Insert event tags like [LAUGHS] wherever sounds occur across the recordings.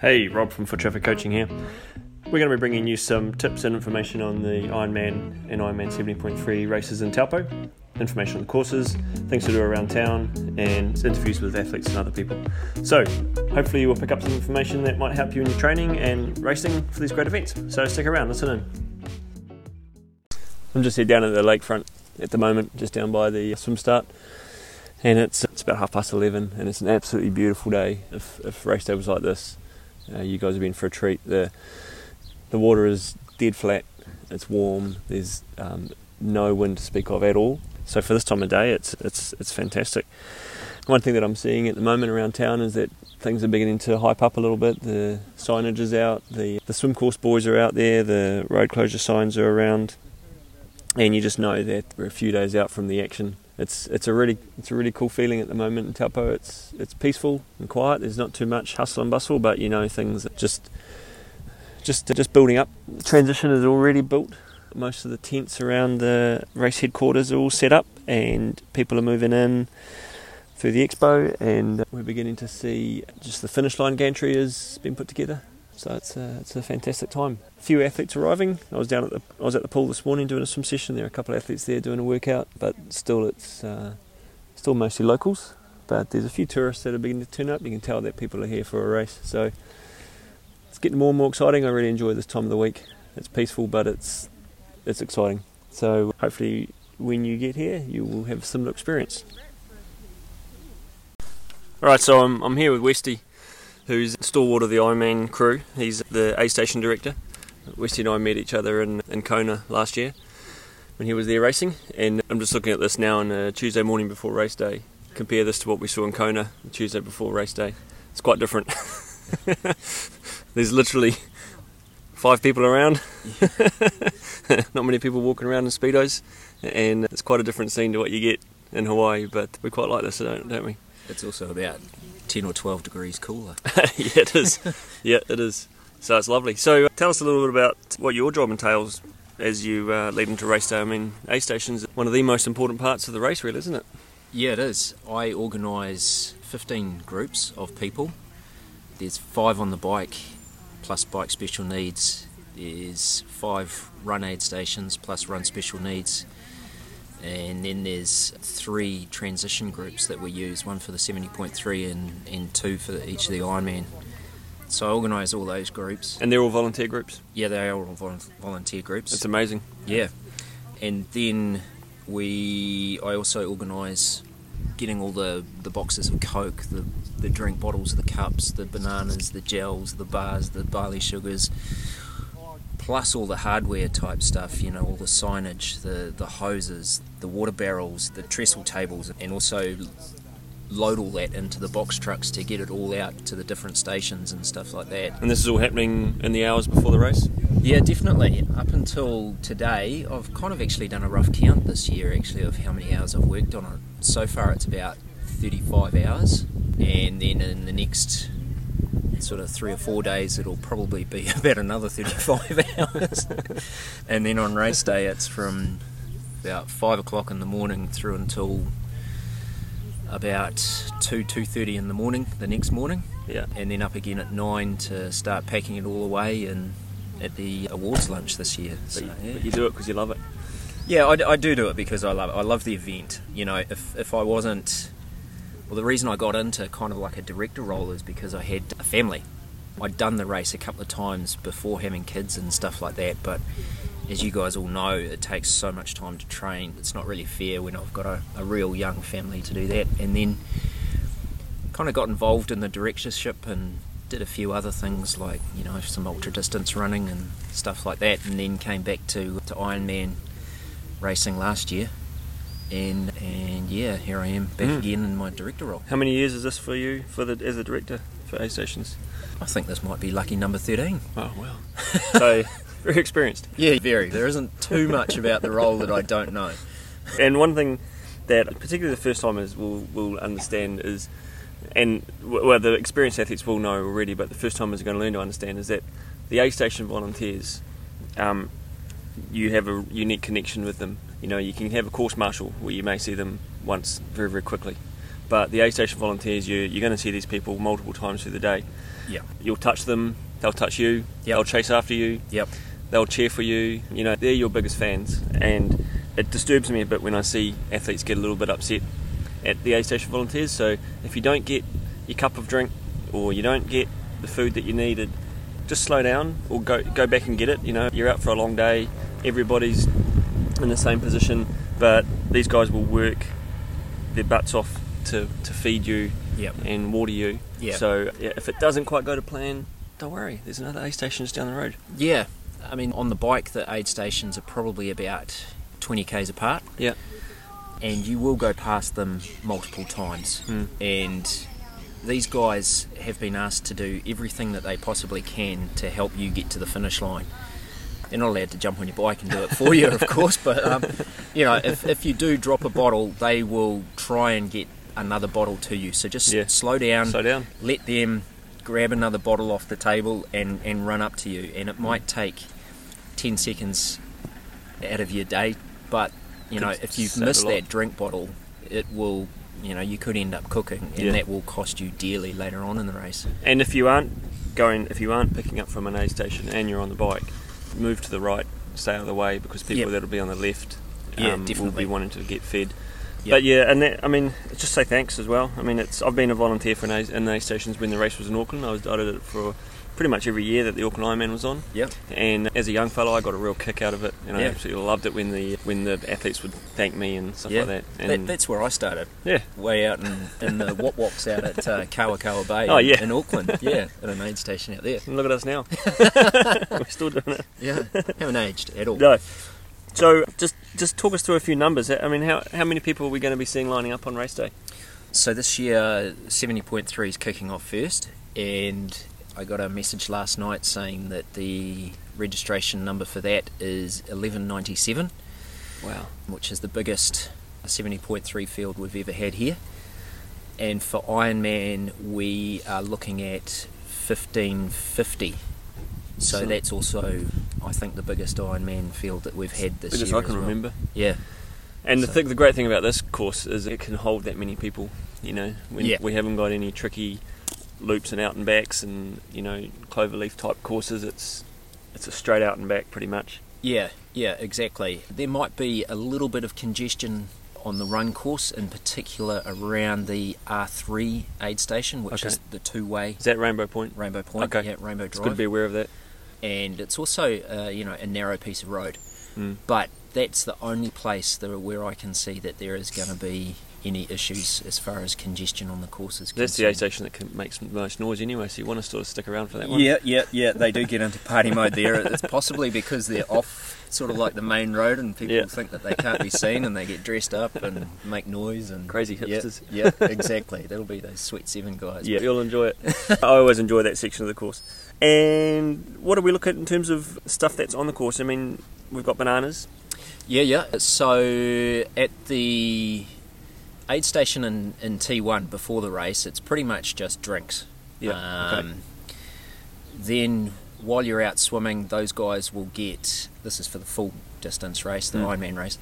Hey, Rob from Foot Traffic Coaching here. We're going to be bringing you some tips and information on the Ironman and Ironman 70.3 races in Taupo, information on the courses, things to do around town, and interviews with athletes and other people. So, hopefully, you will pick up some information that might help you in your training and racing for these great events. So, stick around, listen in. I'm just here down at the lakefront at the moment, just down by the swim start and it's it's about half past eleven, and it's an absolutely beautiful day. If, if race day was like this, uh, you guys have been for a treat. The the water is dead flat. It's warm. There's um, no wind to speak of at all. So for this time of day, it's it's it's fantastic. One thing that I'm seeing at the moment around town is that things are beginning to hype up a little bit. The signage is out. The the swim course boys are out there. The road closure signs are around, and you just know that we're a few days out from the action it's it's a really it's a really cool feeling at the moment in Taupo. It's it's peaceful and quiet. There's not too much hustle and bustle, but you know things just just just building up. The transition is already built. Most of the tents around the race headquarters are all set up, and people are moving in through the expo, and we're beginning to see just the finish line gantry has been put together. So it's a, it's a fantastic time. A few athletes arriving. I was down at the I was at the pool this morning doing a swim session. There are a couple of athletes there doing a workout, but still it's uh, still mostly locals. But there's a few tourists that are beginning to turn up. You can tell that people are here for a race. So it's getting more and more exciting. I really enjoy this time of the week. It's peaceful, but it's it's exciting. So hopefully, when you get here, you will have a similar experience. All right, so I'm I'm here with Westy who's stalwart of the Ironman crew. He's the aid station director. Westy and I met each other in, in Kona last year when he was there racing, and I'm just looking at this now on a Tuesday morning before race day. Compare this to what we saw in Kona Tuesday before race day. It's quite different. [LAUGHS] There's literally five people around, [LAUGHS] not many people walking around in speedos, and it's quite a different scene to what you get in Hawaii. But we quite like this, don't, don't we? It's also about 10 or 12 degrees cooler. [LAUGHS] yeah, it is. yeah, it is. So it's lovely. So uh, tell us a little bit about what your job entails as you uh, lead into race day. I mean, aid station's one of the most important parts of the race, really, isn't it? Yeah, it is. I organise 15 groups of people. There's five on the bike, plus bike special needs. There's five run aid stations, plus run special needs and then there's three transition groups that we use one for the 70.3 and, and two for each of the Ironman. So I organise all those groups. And they're all volunteer groups? Yeah, they are all volunteer groups. It's amazing. Yeah. And then we, I also organise getting all the, the boxes of Coke, the, the drink bottles, the cups, the bananas, the gels, the bars, the barley sugars, plus all the hardware type stuff, you know, all the signage, the, the hoses, the water barrels, the trestle tables, and also load all that into the box trucks to get it all out to the different stations and stuff like that. And this is all happening in the hours before the race? Yeah, definitely. Up until today, I've kind of actually done a rough count this year actually of how many hours I've worked on it. So far, it's about 35 hours, and then in the next sort of three or four days, it'll probably be [LAUGHS] about another 35 hours. [LAUGHS] and then on race day, it's from about five o'clock in the morning through until about 2 2.30 in the morning the next morning. Yeah. And then up again at 9 to start packing it all away and at the awards lunch this year. But, so, you, yeah. but you do it because you love it? Yeah I, I, do do it because I love it I love the event. You know if, if I wasn't well, the reason I got into kind of like a director role is because I had a family. I'd done the race a couple of times before having kids and stuff like that, but as you guys all know, it takes so much time to train. It's not really fair when I've got a, a real young family to do that. And then kind of got involved in the directorship and did a few other things like, you know, some ultra distance running and stuff like that, and then came back to, to Ironman racing last year and and yeah, here I am back mm. again in my director role. How many years is this for you for the as a director for aid stations? I think this might be lucky number thirteen. Oh well, [LAUGHS] so very experienced. Yeah, very. There isn't too much about the role that I don't know. And one thing that particularly the first timers will will understand is, and well, the experienced athletes will know already, but the first timers are going to learn to understand is that the aid station volunteers, um, you have a unique connection with them you know, you can have a course marshal where you may see them once very, very quickly. But the aid station volunteers, you, you're going to see these people multiple times through the day. Yeah. You'll touch them, they'll touch you, Yep. they'll chase after you, Yep. they'll cheer for you. You know, they're your biggest fans, and it disturbs me a bit when I see athletes get a little bit upset at the aid station volunteers. So if you don't get your cup of drink or you don't get the food that you needed, just slow down or go go back and get it. You know, you're out for a long day. Everybody's in the same position, but these guys will work their butts off to, to feed you Yep. and water you. Yeah. So yeah, if it doesn't quite go to plan, don't worry. There's another aid station just down the road. Yeah. I mean, on the bike, the aid stations are probably about 20 k's apart, Yeah. and you will go past them multiple times. Mm. And these guys have been asked to do everything that they possibly can to help you get to the finish line. They're not allowed to jump on your bike and do it for you, of course, but um, you know, if, if you do drop a bottle, they will try and get another bottle to you. So just Yeah. slow down, Slow down. let them grab another bottle off the table and, and run up to you. And it might take 10 seconds out of your day, but you know, if you've missed that drink bottle, it will, you know, you could end up cooking, and Yeah. that will cost you dearly later on in the race. And if you aren't going, if you aren't picking up from an aid station and you're on the bike, move to the right, stay out of the way because people Yep. that'll be on the left Yeah, um, will be wanting to get fed. Yep. But yeah, and that, I mean, just say thanks as well. I mean, it's I've been a volunteer for an the aid stations when the race was in Auckland. I was I did it for pretty much every year that the Auckland Ironman was on. Yep. And as a young fellow, I got a real kick out of it, and I absolutely loved it when the when the athletes would thank me and stuff Yeah, like that. that, that's where I started. yeah, Way out in, in the [LAUGHS] Wop Wops out at uh, Kawakawa Bay Oh, yeah. in Auckland. Yeah, at an aid station out there. and look at us now. [LAUGHS] We're still doing it. Yeah, haven't aged at all. No. So just just talk us through a few numbers. I mean, how how many people are we going to be seeing lining up on race day? So this year, 70.3 is kicking off first, and I got a message last night saying that the registration number for that is 1197, Wow. which is the biggest 70.3 field we've ever had here. And for Ironman, we are looking at 1550. So Excellent. that's also, I think, the biggest Ironman field that we've had this Biggest year. I can well. remember. Yeah, And the So- thing, the great thing about this course is it can hold that many people. You know, when Yeah. we haven't got any tricky loops and out and backs and you know cloverleaf type courses. It's it's a straight out and back pretty much. Yeah, yeah, exactly. There might be a little bit of congestion on the run course, in particular around the R3 aid station, which Okay. is the two-way Is that Rainbow Point? Rainbow Point, Okay. yeah, Rainbow It's good Drive, to be aware of that. and it's also uh, you know a narrow piece of road. Mm. But that's the only place that, where I can see that there is going to be any issues as far as congestion on the course is That's the aid concerned. station that can, makes the most noise anyway. So you want to sort of stick around for that one. Yeah, yeah, yeah. They do get into party mode there. It's possibly because they're off, sort of like the main road, and people Yeah. think that they can't be seen, and they get dressed up and make noise and Crazy Yeah, hipsters. Yeah, exactly. That'll be those sweet seven guys. Yeah, you'll enjoy it. I always enjoy that section of the course. And what do we look at in terms of stuff that's on the course? I mean, we've got bananas. yeah, yeah. So at the aid station in, in T1 before the race, it's pretty much just drinks. Yeah, okay. Um, Then while you're out swimming, those guys will get. This is for the full distance race, the Mm. Ironman race.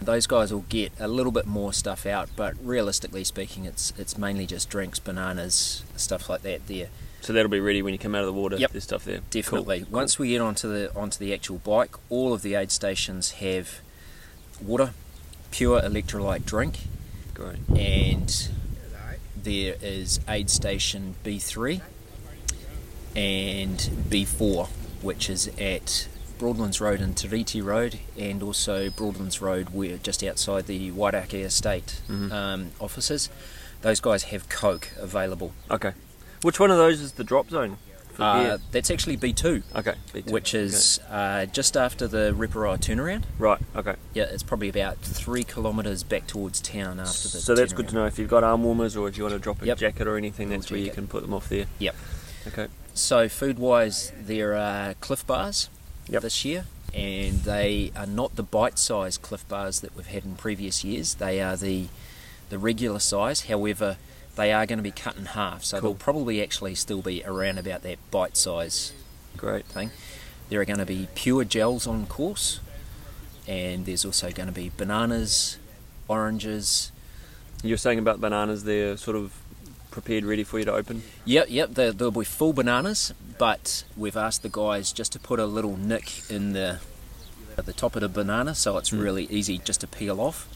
Those guys will get a little bit more stuff out, but realistically speaking, it's it's mainly just drinks, bananas, stuff like that. There, So that'll be ready when you come out of the water. Yep. There's stuff there. definitely. Cool. Once we get onto the onto the actual bike, all of the aid stations have water, pure electrolyte drink, Great. and there is aid station B3 and B4, which is at Broadlands Road and Tiriti Road, and also Broadlands Road, where just outside the Wairakei Estate Mhm. um, offices. Those guys have Coke available. Okay. Which one of those is the drop zone? Uh, that's actually B2, Okay. B2. which is uh, just after the Reporoa turnaround. Right. Okay. Yeah, it's probably about three kilometres back towards town after the. So that's good to know if you've got arm warmers or if you want to drop a Yep. jacket or anything. That's where you can put them off there. Yep. Okay. So food wise, there are Clif Bars Yep. this year, and they are not the bite-sized Clif Bars that we've had in previous years. They are the the regular size. However, they are going to be cut in half, so Cool. they'll probably actually still be around about that bite size Great. thing. There are going to be pure gels on course, and there's also going to be bananas, oranges. You're saying about bananas, they're sort of prepared, ready for you to open. Yep, yep. They'll, they'll be full bananas, but we've asked the guys just to put a little nick in the at the top of the banana, so it's Mm. really easy just to peel off.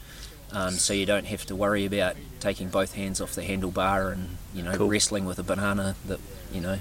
Um, so you don't have to worry about taking both hands off the handlebar and you know Cool. wrestling with a banana that you know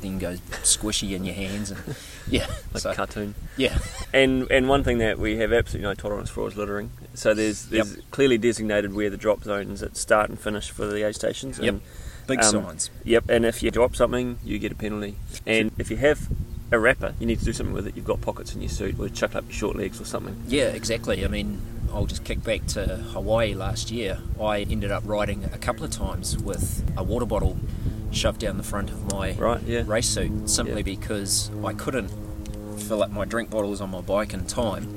then goes squishy in your hands and [LAUGHS] yeah. [LAUGHS] Like so, a cartoon. yeah. And and one thing that we have absolutely no tolerance for is littering. So there's there's clearly designated where the drop zones at start and finish for the aid stations. Yep. And, Big um, signs. Yep. And if you drop something, you get a penalty. And if you have a wrapper, you need to do something with it. You've got pockets in your suit, or chuck up your short legs or something. Yeah, exactly. I mean, I'll just kick back to Hawaii last year. I ended up riding a couple of times with a water bottle shoved down the front of my Right, yeah. race suit simply Yeah. because I couldn't fill up my drink bottles on my bike in time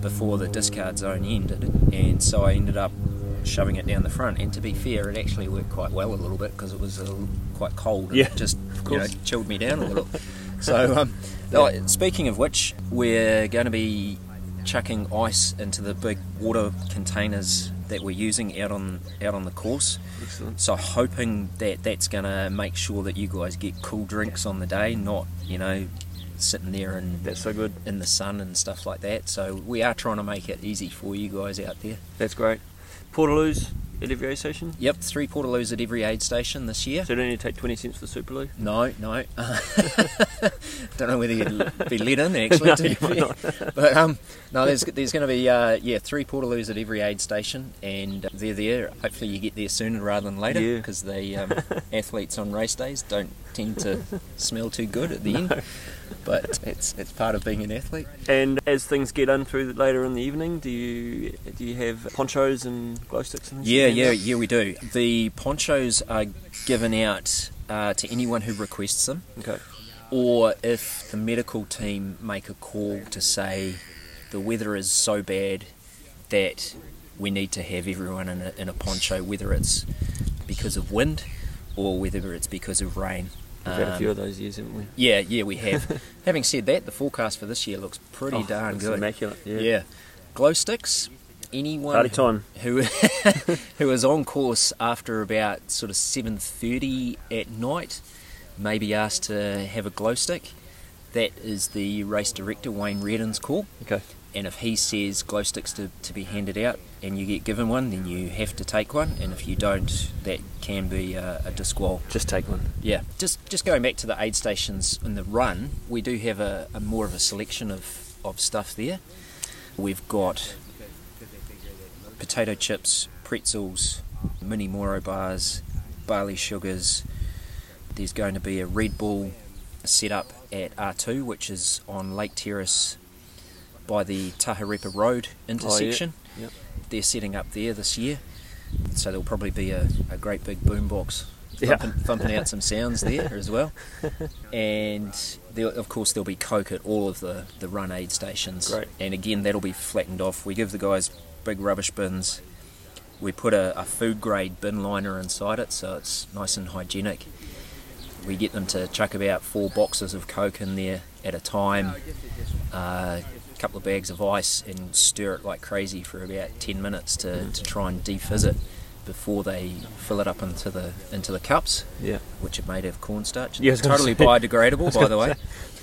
before the discard zone ended, and so I ended up shoving it down the front. And to be fair, it actually worked quite well a little bit because it was little, quite cold. and Yeah, it just you know chilled me down a little. [LAUGHS] so, um, oh, speaking of which, we're going to be chucking ice into the big water containers that we're using out on out on the course. Excellent. So hoping that that's going to make sure that you guys get cool drinks on the day, not you know sitting there and That's so good. in the sun and stuff like that. So we are trying to make it easy for you guys out there. That's great. Portaloos at every aid station. Yep, three portaloos at every aid station this year. So you don't need to take twenty cents for the Superloo. No, no. [LAUGHS] [LAUGHS] Don't know whether you'd be let in [LAUGHS] actually. No, to be you might fair. But um, no, there's there's going to be uh, yeah three portaloos at every aid station, and they're there. Hopefully, you get there sooner rather than later Yeah. because the um, athletes on race days don't tend to smell too good at the end. But it's it's part of being an athlete. And as things get in through later in the evening, do you do you have ponchos and glow sticks and Yeah, yeah, yeah, we do. The ponchos are given out uh, to anyone who requests them. Okay. or if the medical team make a call to say the weather is so bad that we need to have everyone in a, in a poncho, whether it's because of wind or whether it's because of rain. We've had a Um, few of those years, haven't we? yeah, yeah, we have. [LAUGHS] Having said that, the forecast for this year looks pretty Oh, darn good. Immaculate. Yeah. Yeah. Glow sticks. Anyone Party time. who [LAUGHS] who is on course after about sort of seven thirty at night may be asked to have a glow stick. That is the race director Wayne Reardon's call. Okay. And if he says glow sticks to, to be handed out and you get given one, then you have to take one. And if you don't, that can be a, a disqual. Just take one. Yeah, just just going back to the aid stations in the run, we do have a, a more of a selection of, of stuff there. We've got potato chips, pretzels, mini Moro bars, barley sugars. There's going to be a Red Bull set up at R2, which is on Lake Terrace by the Taharepa Road intersection. Yep. They're setting up there this year, so there'll probably be a, a great big boombox Yeah. thumping, thumping out some sounds there [LAUGHS] as well. And there, of course, there'll be Coke at all of the, the run aid stations. Great. And again, that'll be flattened off. We give the guys big rubbish bins. We put a, a food grade bin liner inside it so it's nice and hygienic. We get them to chuck about four boxes of Coke in there at a time, uh, couple of bags of ice, and stir it like crazy for about 10 minutes to, to try and defizz it before they fill it up into the into the cups, Yeah. which are made of cornstarch. Yeah, totally say- biodegradable, [LAUGHS] by the way.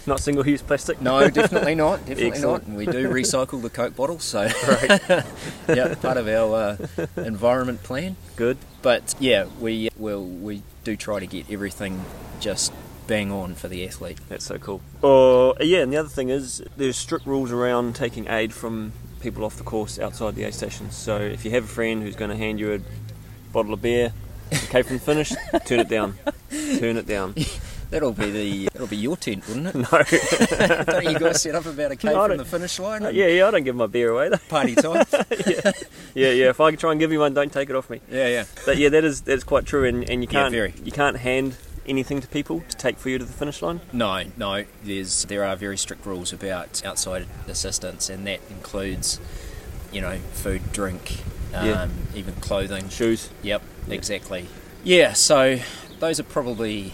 Not single use plastic. No, definitely not. [LAUGHS] Definitely Excellent. not. And we do recycle the Coke bottle, so [LAUGHS] yeah, part of our uh, environment plan. Good. But yeah, we will we do try to get everything just bang on for the athlete. That's so cool. Or yeah, and the other thing is there's strict rules around taking aid from people off the course outside the aid stations. So if you have a friend who's going to hand you a bottle of beer, okay from the finish, [LAUGHS] turn it down. Turn it down. [LAUGHS] That'll be the that'll be your tent, wouldn't it? [LAUGHS] No. Don't you guys set up about a K No, from the finish line? Uh, yeah, yeah, I don't give my beer away though. Party time. yeah, yeah. If I can try and give you one, don't take it off me. yeah, yeah. But yeah, that is that's quite true, and, and you can't very. you can't hand anything to people to take for you to the finish line. No, no. There's there are very strict rules about outside assistance, and that includes, you know, food, drink, um, Yeah. even clothing. Shoes. Yep, exactly. Yeah, so those are probably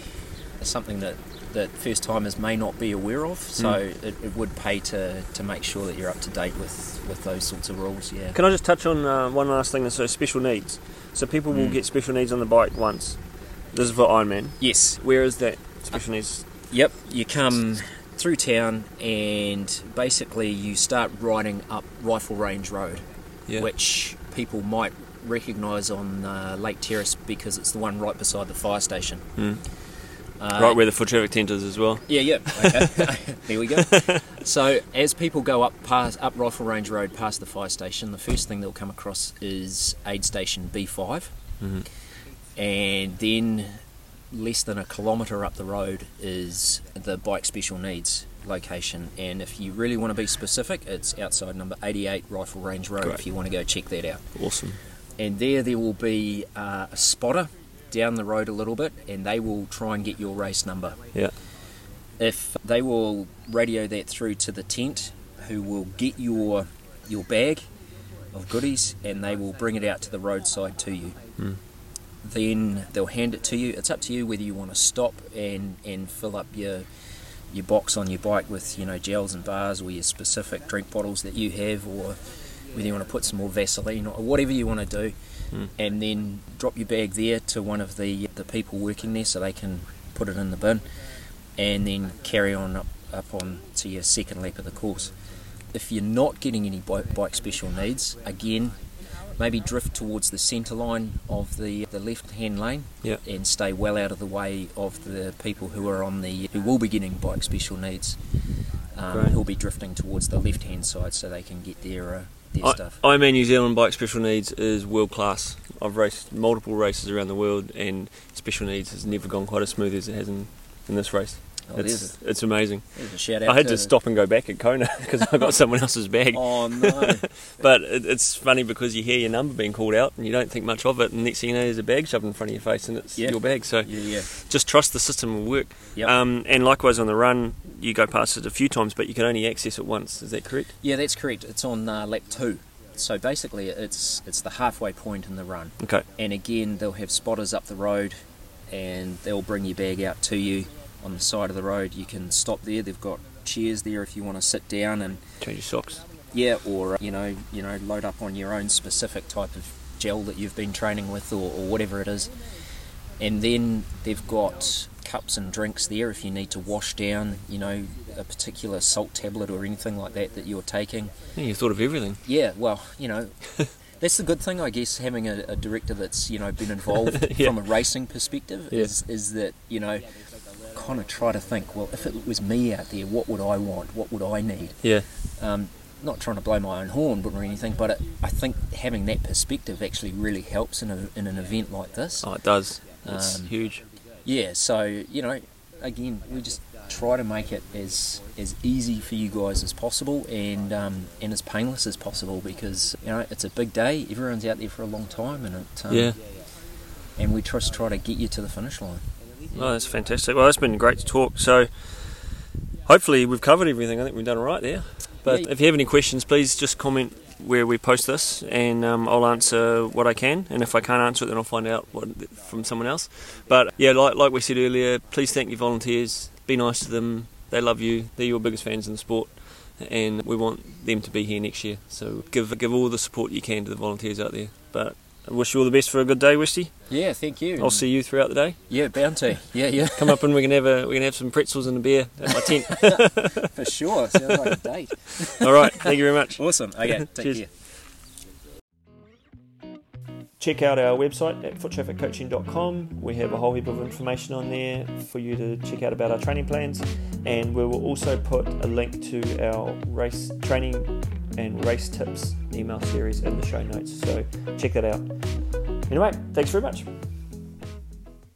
something that that first timers may not be aware of. So Mm. it, it would pay to, to make sure that you're up to date with, with those sorts of rules. Yeah. Can I just touch on uh, one last thing? So special needs. So people will Mm. get special needs on the bike once, This is for Iron Man. Yes. Where is that special needs? Yep. You come through town and basically you start riding up Rifle Range Road, Yeah. which people might recognise on uh, Lake Terrace because it's the one right beside the fire station. Mm. Uh, right where the foot traffic tent is as well. Yeah, yeah. Okay. [LAUGHS] [LAUGHS] there we go. So as people go up past up Rifle Range Road past the fire station, the first thing they'll come across is aid station B5, Mhm. And then less than a kilometre up the road is the bike special needs location. And if you really want to be specific, it's outside number 88 Rifle Range Road. Great. If you want to go check that out, Awesome. and there there will be uh, a spotter down the road a little bit, and they will try and get your race number Yeah. if they will radio that through to the tent who will get your your bag of goodies and they will bring it out to the roadside to you Mm. Then they'll hand it to you it's up to you whether you want to stop and and fill up your your box on your bike with you know gels and bars or your specific drink bottles that you have or whether you want to put some more Vaseline or whatever you want to do Mm. and then drop your bag there to one of the the people working there so they can put it in the bin and then carry on up, up on to your second lap of the course. If you're not getting any bike, bike special needs, again, maybe drift towards the centre line of the the left hand lane and stay well out of the way of the people who are on the who will be getting bike special needs. Um, who'll be drifting towards the left hand side so they can get their uh, their I, stuff. Ironman New Zealand bike special needs is world class. I've raced multiple races around the world, and special needs has never gone quite as smooth as it has in, in this race. Oh, it's it's amazing. a, there's a shout out. I had to stop and go back at Kona [LAUGHS] because I got someone else's bag. Oh no! [LAUGHS] But it, it's funny because you hear your number being called out and you don't think much of it, and next thing you know, there's a bag shoved in front of your face and it's Yeah. your bag. So yeah, yeah. just trust the system will work. Yep. Um, and likewise on the run, you go past it a few times, but you can only access it once. Is that correct? Yeah, that's correct. It's on uh, lap two. So basically, it's it's the halfway point in the run. Okay. And again, they'll have spotters up the road, and they'll bring your bag out to you on the side of the road. You can stop there. They've got chairs there if you want to sit down and Change your socks. yeah, or uh, you know, you know, load up on your own specific type of gel that you've been training with, or, or whatever it is. And then they've got cups and drinks there if you need to wash down, you know, a particular salt tablet or anything like that that you're taking. Yeah, you thought of everything. Yeah, well, you know, [LAUGHS] that's the good thing, I guess, having a, a director that's you know been involved [LAUGHS] Yeah. from a racing perspective Yeah. is is that you know kind of try to think, well, if it was me out there, what would I want? What would I need? Yeah. Um, not trying to blow my own horn or anything, but it, I think having that perspective actually really helps in, a, in an event like this. Oh, it does. It's Um, huge. Yeah, so you know, again, we just try to make it as as easy for you guys as possible and um, and as painless as possible because you know it's a big day. Everyone's out there for a long time, and it um, Yeah. and we just try to get you to the finish line. Oh, that's fantastic. Well, it's been great to talk. So, hopefully, we've covered everything. I think we've done all right there. But if you have any questions, please just comment where we post this, and um, I'll answer what I can. And if I can't answer it, then I'll find out what, from someone else. But yeah, like, like we said earlier, please thank your volunteers. Be nice to them. They love you. They're your biggest fans in the sport, and we want them to be here next year. So give give all the support you can to the volunteers out there. But I wish you all the best for a good day, Westy. Yeah, thank you. I'll see you throughout the day. Yeah, bounty. Yeah, yeah, Come up and we can have a we can have some pretzels and a beer at my tent. [LAUGHS] for sure. Sounds like a date. [LAUGHS] All right, thank you very much. Awesome. Okay, take Cheers. care. Check out our website at foottrafficcoaching.com. We have a whole heap of information on there for you to check out about our training plans, and we will also put a link to our race training and race tips email series in the show notes. So check that out. Anyway, thanks very much.